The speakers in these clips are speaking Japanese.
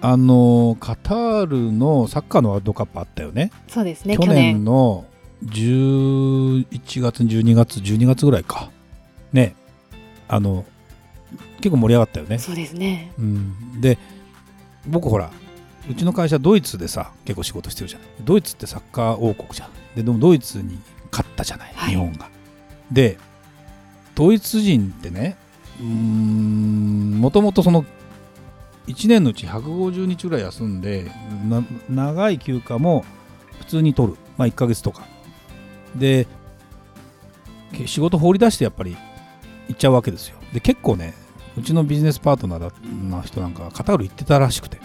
あのカタールのサッカーのワールドカップあったよね。そうですね去年の11月12月12月ぐらいか。ね。あの結構盛り上がったよね。そうですね。うん、で僕ほらうちの会社ドイツでさ結構仕事してるじゃない。ドイツってサッカー王国じゃん。ででもドイツに勝ったじゃない、はい。日本が。でドイツ人ってねもともとその1年のうち150日ぐらい休んで長い休暇も普通に取る、まあ、1ヶ月とか。で仕事放り出してやっぱり行っちゃうわけですよ。で結構ねうちのビジネスパートナーな人なんかはカタール行ってたらしくて。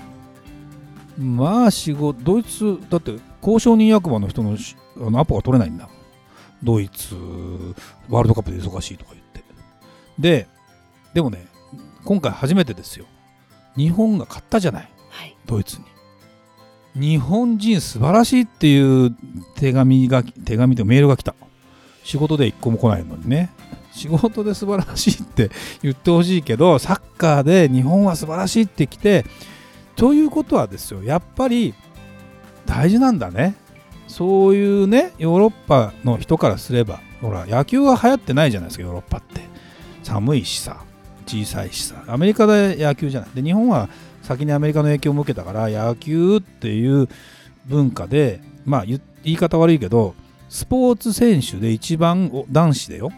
まあ仕事ドイツだって交渉人役場の人のあのアポが取れないんだ。ドイツワールドカップで忙しいとか言って。ででもね今回初めてですよ。日本が勝ったじゃない。はい。ドイツに。日本人素晴らしいっていう手紙が手紙とメールが来た。仕事で一個も来ないのにね。仕事で素晴らしいって言ってほしいけどサッカーで日本は素晴らしいって来てということはですよ。やっぱり大事なんだね。そういうねヨーロッパの人からすれば。ほら野球は流行ってないじゃないですかヨーロッパって。寒いしさ小さいしさ。アメリカで野球じゃない。で日本は先にアメリカの影響を受けたから野球っていう文化でまあ言い方悪いけどスポーツ選手で一番男子でよ。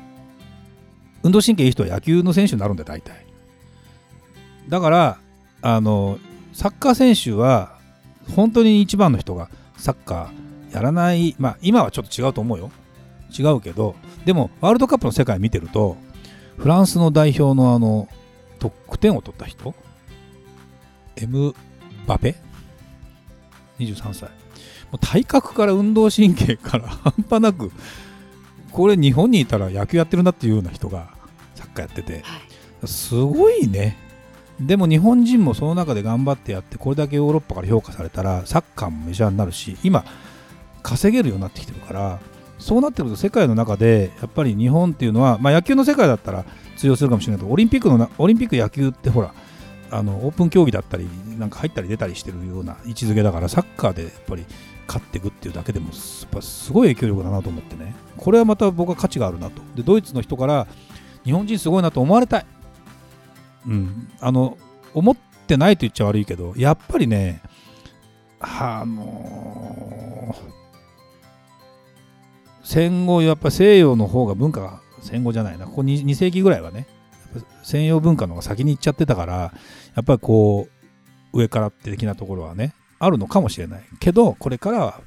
運動神経いい人は野球の選手になるんだよ大体。だからあのサッカー選手は本当に一番の人がサッカーやらない。まあ今はちょっと違うと思うよ。違うけどでもワールドカップの世界見てるとフランスの代表のあの得点を取った人？エムバペ？23歳。もう体格から運動神経から 半端なくこれ日本にいたら野球やってるなっていうような人がサッカーやってて。はい。すごいね。でも日本人もその中で頑張ってやってこれだけヨーロッパから評価されたらサッカーもメジャーになるし今稼げるようになってきてるからそうなってくると世界の中でやっぱり日本っていうのは、まあ、野球の世界だったら通用するかもしれないけどオリンピックのなオリンピック野球ってほらあのオープン競技だったりなんか入ったり出たりしてるような位置づけだからサッカーでやっぱり勝っていくっていうだけでもやっぱすごい影響力だなと思ってね。これはまた僕は価値があるなと。でドイツの人から日本人すごいなと思われたい、うん、あの思ってないと言っちゃ悪いけどやっぱりねあの戦後やっぱ西洋の方が文化が戦後じゃないな。ここ 2, 2世紀ぐらいはね西洋文化の方が先に行っちゃってたからやっぱりこう上からって的なところはねあるのかもしれないけどこれからは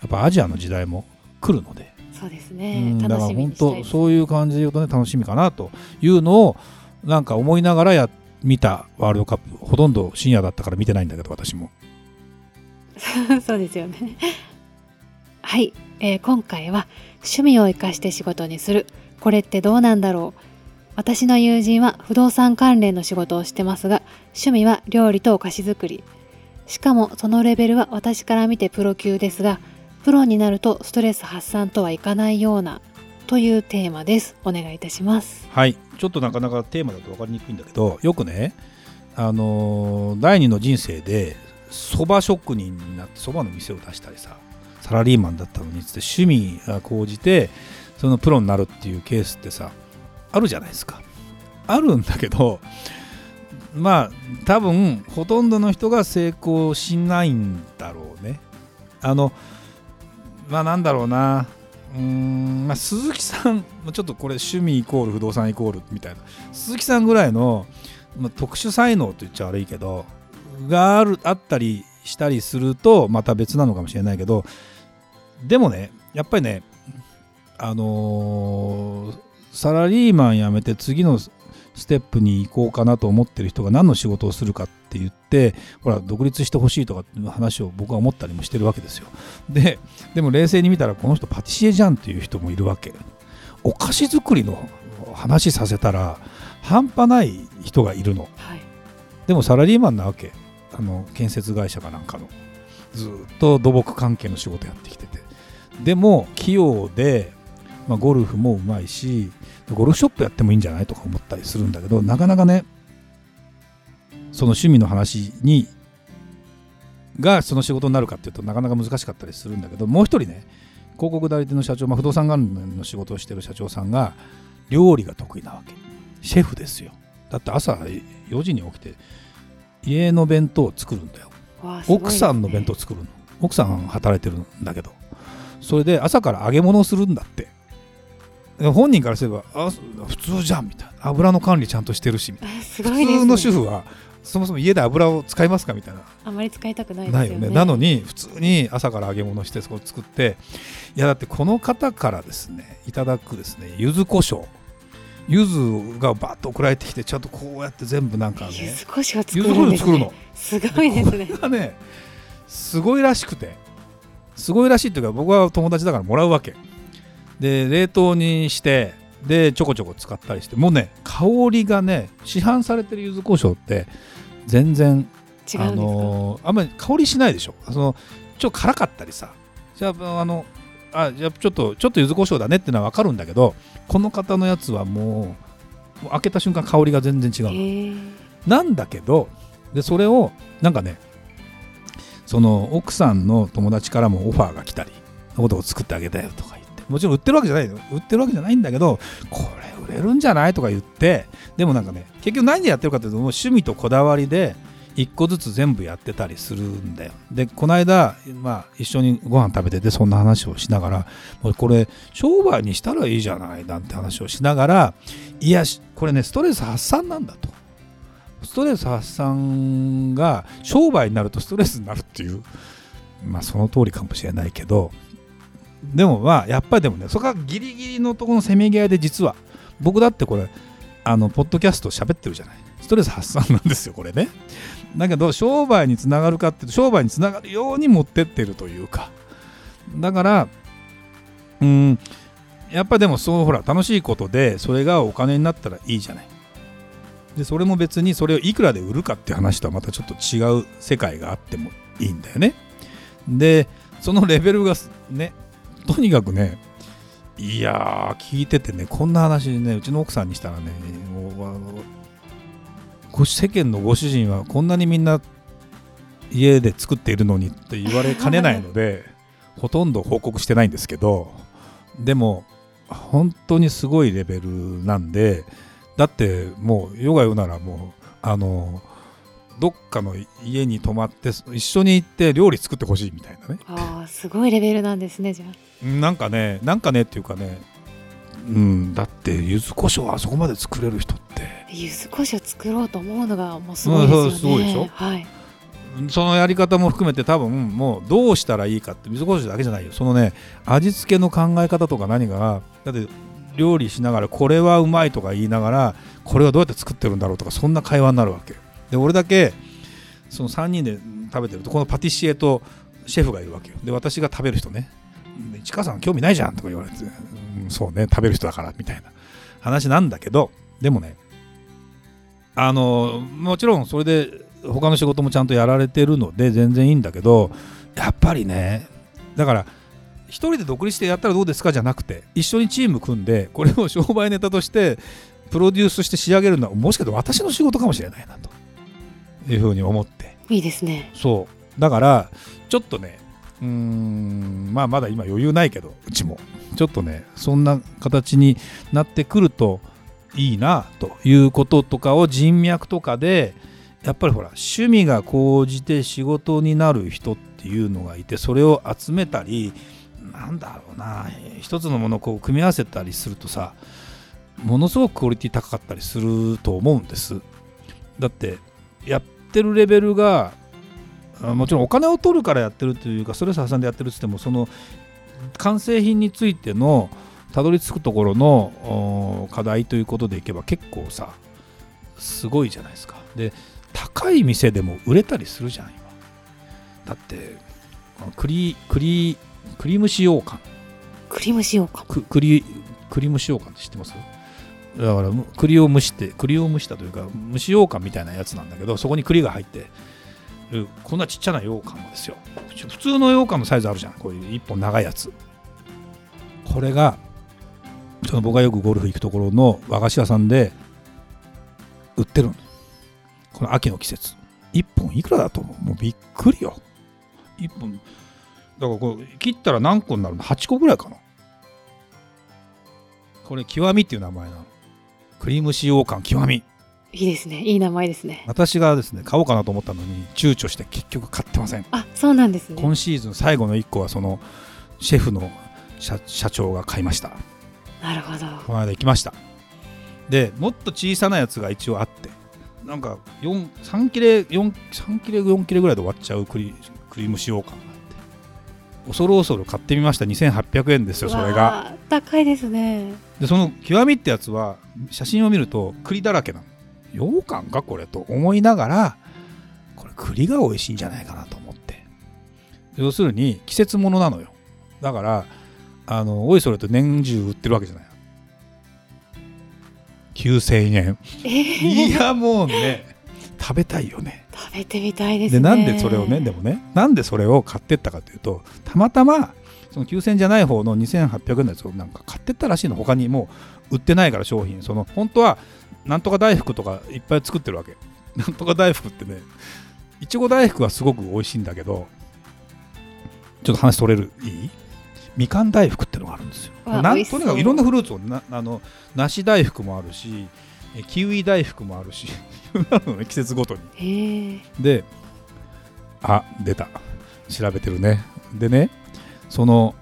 やっぱアジアの時代も来るので、そうですうねんだから本当そういう感じで言うとね楽しみかなというのをなんか思いながらや見たワールドカップほとんど深夜だったから見てないんだけど私も。そうですよね。はい、えー今回は趣味を生かして仕事にする。これってどうなんだろう。私の友人は不動産関連の仕事をしてますが、趣味は料理とお菓子作り。しかもそのレベルは私から見てプロ級ですが、プロになるとストレス発散とはいかないようなというテーマです。お願いいたします。はいちょっとなかなかテーマだと分かりにくいんだけどよくねあのー第二の人生でそば職人になってそばの店を出したりさサラリーマンだったのにつって趣味が高じてそのプロになるっていうケースってさあるじゃないですか。あるんだけどまあ多分ほとんどの人が成功しないんだろうね。あのまあなんだろうな。うーんまあ、鈴木さんちょっとこれ趣味イコール不動産イコールみたいな。鈴木さんぐらいの、まあ、特殊才能と言っちゃ悪いけどがあるあったりしたりするとまた別なのかもしれないけどでもねやっぱりねあのーサラリーマン辞めて次のステップに行こうかなと思ってる人が何の仕事をするかって言ってほら独立してほしいとかっていう話を僕は思ったりもしてるわけですよ。ででも冷静に見たらこの人パティシエじゃんっていう人もいるわけ。お菓子作りの話させたら半端ない人がいるの、はい、でもサラリーマンなわけ。あの建設会社かなんかの。ずっと土木関係の仕事やってきててでも器用で、まあ、ゴルフもうまいしゴルフショップやってもいいんじゃないとか思ったりするんだけどなかなかねその趣味の話にがその仕事になるかっていうとなかなか難しかったりするんだけどもう一人ね広告代理店の社長、まあ、不動産関連の仕事をしてる社長さんが料理が得意なわけ。シェフですよ。だって朝4時に起きて家の弁当を作るんだよ、ね、奥さんの弁当作るの。奥さん働いてるんだけどそれで朝から揚げ物をするんだって。本人からすればあ普通じゃんみたいな。油の管理ちゃんとしてるしみたいな、すごい、ね、普通の主婦はそもそも家で油を使いますかみたいな。あまり使いたくないですよね、ね、なのに普通に朝から揚げ物してそこ作っていやだってこの方からですねいただくですね柚子胡椒。柚子がバッと送られてきてちゃんとこうやって全部なんかね柚子胡椒作るんです、ね、作るの。すごいですね。これがねすごいらしくてすごいらしいっていうか僕は友達だからもらうわけ。で冷凍にしてでちょこちょこ使ったりして。もうね香りがね市販されてる柚子胡椒って全然違あのあんまり香りしないでしょ。そのちょっと辛かったりさ。じゃああのあじゃあちょっとちょっと柚子胡椒だねっていうのは分かるんだけどこの方のやつはもう開けた瞬間香りが全然違うなんだけどでそれをなんかねその奥さんの友達からもオファーが来たりのことを作ってあげたよとか言ってもちろん売ってるわけじゃないよ売ってるわけじゃないんだけどこれ売れるんじゃないとか言ってでもなんかね結局何でやってるかっていうともう趣味とこだわりで一個ずつ全部やってたりするんだよ。で、この間、まあ、一緒にご飯食べてて、そんな話をしながら、もうこれ、商売にしたらいいじゃないなんて話をしながら、いや、これね、ストレス発散なんだと。ストレス発散が商売になるとストレスになるっていう、まあ、その通りかもしれないけど、でもまあ、やっぱりでもね、そこはギリギリのところのせめぎ合いで、実は、僕だってこれ、あの、ポッドキャスト喋ってるじゃない。ストレス発散なんですよ、これね。だけど商売につながるかっていうと商売につながるように持ってってるというかだからうんやっぱでもそうほら楽しいことでそれがお金になったらいいじゃないでそれも別にそれをいくらで売るかって話とはまたちょっと違う世界があってもいいんだよね。でそのレベルがねとにかくねいやー聞いててねこんな話ねうちの奥さんにしたらねもう世間のご主人はこんなにみんな家で作っているのにって言われかねないので ほとんど報告してないんですけどでも本当にすごいレベルなんでだってもうヨガ言うならもうあのどっかの家に泊まって一緒に行って料理作ってほしいみたいなね。ああすごいレベルなんですねじゃあ。なんかねなんかねっていうかね。うんだって柚子胡椒あそこまで作れる人って。柚子胡椒作ろうと思うのがもうすごいですよね、うん、すごいでしょ、はい、そのやり方も含めて多分もうどうしたらいいかって柚子胡椒だけじゃないよ。そのね味付けの考え方とか何かだって料理しながらこれはうまいとか言いながらこれはどうやって作ってるんだろうとかそんな会話になるわけ。で俺だけその3人で食べてるとこのパティシエとシェフがいるわけよ。で私が食べる人ね。市川さん興味ないじゃんとか言われてうんそうね食べる人だからみたいな。話なんだけどでもねあのもちろんそれで他の仕事もちゃんとやられてるので全然いいんだけどやっぱりねだから一人で独立してやったらどうですかじゃなくて一緒にチーム組んでこれを商売ネタとしてプロデュースして仕上げるのはもしかして私の仕事かもしれないなというふうに思って。いいですね。そう。だからちょっとねうーんまあまだ今余裕ないけどうちも。ちょっとねそんな形になってくるといいなということとかを人脈とかでやっぱりほら趣味が高じて仕事になる人っていうのがいてそれを集めたりなんだろうな。一つのものをこう組み合わせたりするとさものすごくクオリティ高かったりすると思うんです。だってやってるレベルがもちろんお金を取るからやってるというかストレス発散でやってるっつってもその完成品についてのたどり着くところの課題ということでいけば結構さすごいじゃないですか。で高い店でも売れたりするじゃん今。だってこの栗栗栗蒸し羊羹クリームしようかく栗栗蒸し羊羹って知ってます？だからむ栗を蒸して栗を蒸したというか蒸し羊羹みたいなやつなんだけどそこに栗が入ってるこんなちっちゃな羊羹をですよ。普通の羊羹のサイズあるじゃん。こういう一本長いやつ。これがその僕がよくゴルフ行くところの和菓子屋さんで売ってるの。この秋の季節。1本いくらだと思う？もうびっくりよ。1本だからこれ切ったら何個になるの？8個ぐらいかな。これ極みっていう名前なの。クリーム使用感極み。いいですね。いい名前ですね。私がですね買おうかなと思ったのに躊躇して結局買ってません。あそうなんですね。今シーズン最後の1個はそのシェフの社社長が買いました。なるほど。この間行きました。でもっと小さなやつが一応あってなんか4 3切れ4 3切れ4切れぐらいで終わっちゃうクリクリーム使用感。が恐る恐る買ってみました。2800円ですよそれが。高いですね。でその極みってやつは写真を見ると栗だらけなの。羊羹かこれと。思いながらこれ栗が美味しいんじゃないかなと思って。要するに季節物なのよ。だからあのおいそれと年中売ってるわけじゃない。9000円。えいー、やもうね食べたいよね食べてみたいですでねなんでそれをねでもねなんでそれを買ってったかというとたまたまその9000じゃない方の2800円のやつをなんか買ってったらしいの。他にもう売ってないから商品。その本当はなんとか大福とかいっぱい作ってるわけ。なんとか大福ってねいちご大福はすごく美味しいんだけどちょっと話取れるいい？みかん大福ってのがあるんですよ。なんとにかくいろんなフルーツをなあの梨大福もあるしえキウイ大福もあるしいろいろあるのね季節ごとに。であ出た。調べてるね。でねその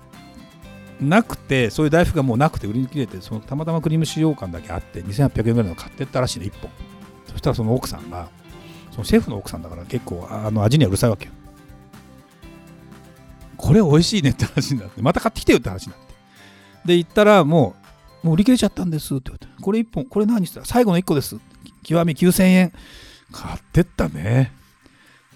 なくてそういう大福がもうなくて売り切れてそのたまたまクリーム使用感だけあって2800円ぐらいの買ってったらしいね1本。そしたらその奥さんがそのシェフの奥さんだから結構あの味にはうるさいわけよ。これ美味しいねって話になってまた買ってきてよって話になって。で行ったらもうもう売り切れちゃったんですって言われてこれ1本これ何してた最後の1個です極み9000円。買ってったね。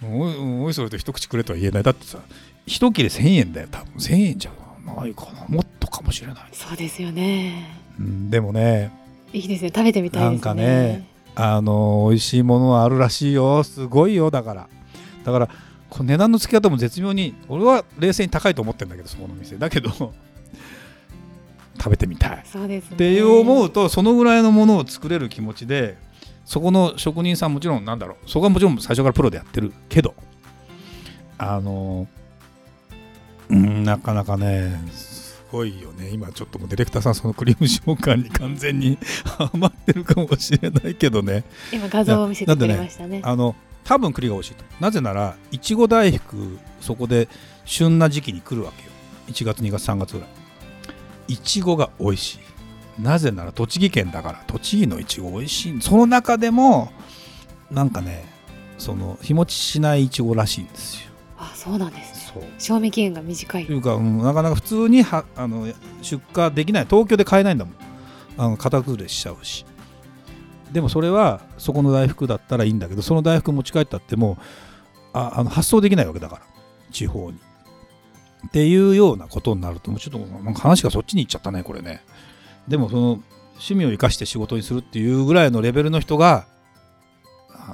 おいおいそれと一口くれとは言えない。だってさ一切れ1000円だよ。多分1000円じゃないかな。もっとかもしれない、そうですよね。うん、でもねいいですね食べてみたいですね。なんかねあの美味しいものはあるらしいよ。すごいよだから。だからこの値段の付け方も絶妙に俺は冷静に高いと思ってるんだけどそこの店。だけど食べてみたい。そうですね。っていう思うとそのぐらいのものを作れる気持ちでそこの職人さんもちろんなんだろう。そこはもちろん最初からプロでやってるけど。あのうんなかなかねすごいよね。今ちょっともうディレクターさんそのクリーム塩感に完全に ハマってるかもしれないけどね。今画像を見せてくれましたね。あの多分栗が美味しいと。なぜならいちご大福そこで旬な時期に来るわけよ。1月2月3月ぐらい。いちごが美味しいなぜなら栃木県だから栃木のいちご美味しいその中でもなんかねその日持ちしないいちごらしいんですよ。あそうなんですね。そう。賞味期限が短い。というか、うんなかなか普通にはあの出荷できない。東京で買えないんだもん。あの型崩れしちゃうし。でもそれはそこの大福だったらいいんだけどその大福持ち帰ったってもああの発送できないわけだから地方に。っていうようなことになるともうちょっと話がそっちに行っちゃったねこれねでもその趣味を生かして仕事にするっていうぐらいのレベルの人が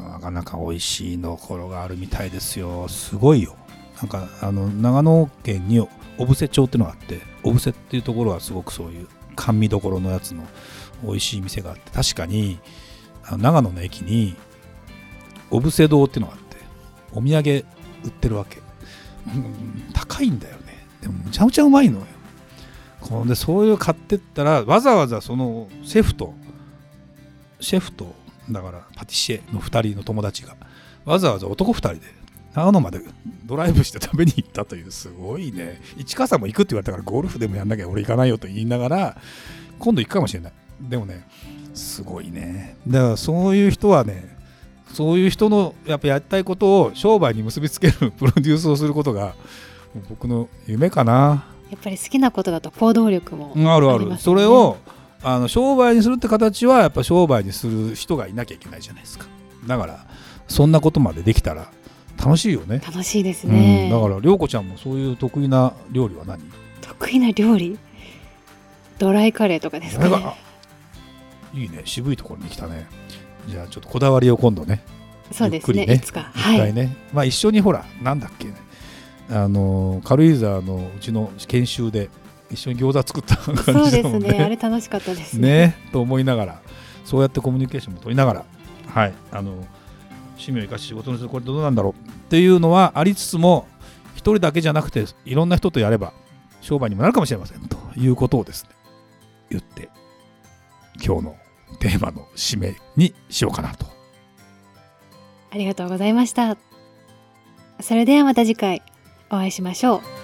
なかなか美味しいところがあるみたいですよ。すごいよ。なんかあの長野県に小布施町っていうのがあって小布施っていうところはすごくそういう甘味どころのやつの美味しい店があって確かに長野の駅に小布施堂っていうのがあってお土産売ってるわけ、うん高いんだよね。でもむちゃむちゃうまいのよ。こでそういう買ってったらわざわざそのシェフとシェフとだからパティシエの2人の友達がわざわざ男2人で長野までドライブして食べに行ったというすごいね。市川さんも行くって言われたからゴルフでもやんなきゃ俺行かないよと言いながら今度行くかもしれない。でもねすごいね。だからそういう人はねそういう人のやっぱやりたいことを商売に結びつけるプロデュースをすることが僕の夢かな。やっぱり好きなことだと行動力もうんあるある、それをあの商売にするって形はやっぱ商売にする人がいなきゃいけないじゃないですか。だからそんなことまでできたら楽しいよね。楽しいですね、うん、だから涼子ちゃんもそういう得意な料理は何？得意な料理？ドライカレーとかですかね。いいね。渋いところに来たね。じゃあちょっとこだわりを今度ね。そうですね。ね。いつか。一回ね、まあ一緒にほらなんだっけねあの軽井沢のうちの研修で一緒に餃子作った感そうでじだもんすね。あれ楽しかったです。ねと思いながらそうやってコミュニケーションも取りながらはい。あの趣味を生かし仕事にするこれどうなんだろうっていうのはありつつも一人だけじゃなくていろんな人とやれば商売にもなるかもしれませんということをですね言って今日のテーマの締めにしようかなと。ありがとうございました。それではまた次回お会いしましょう。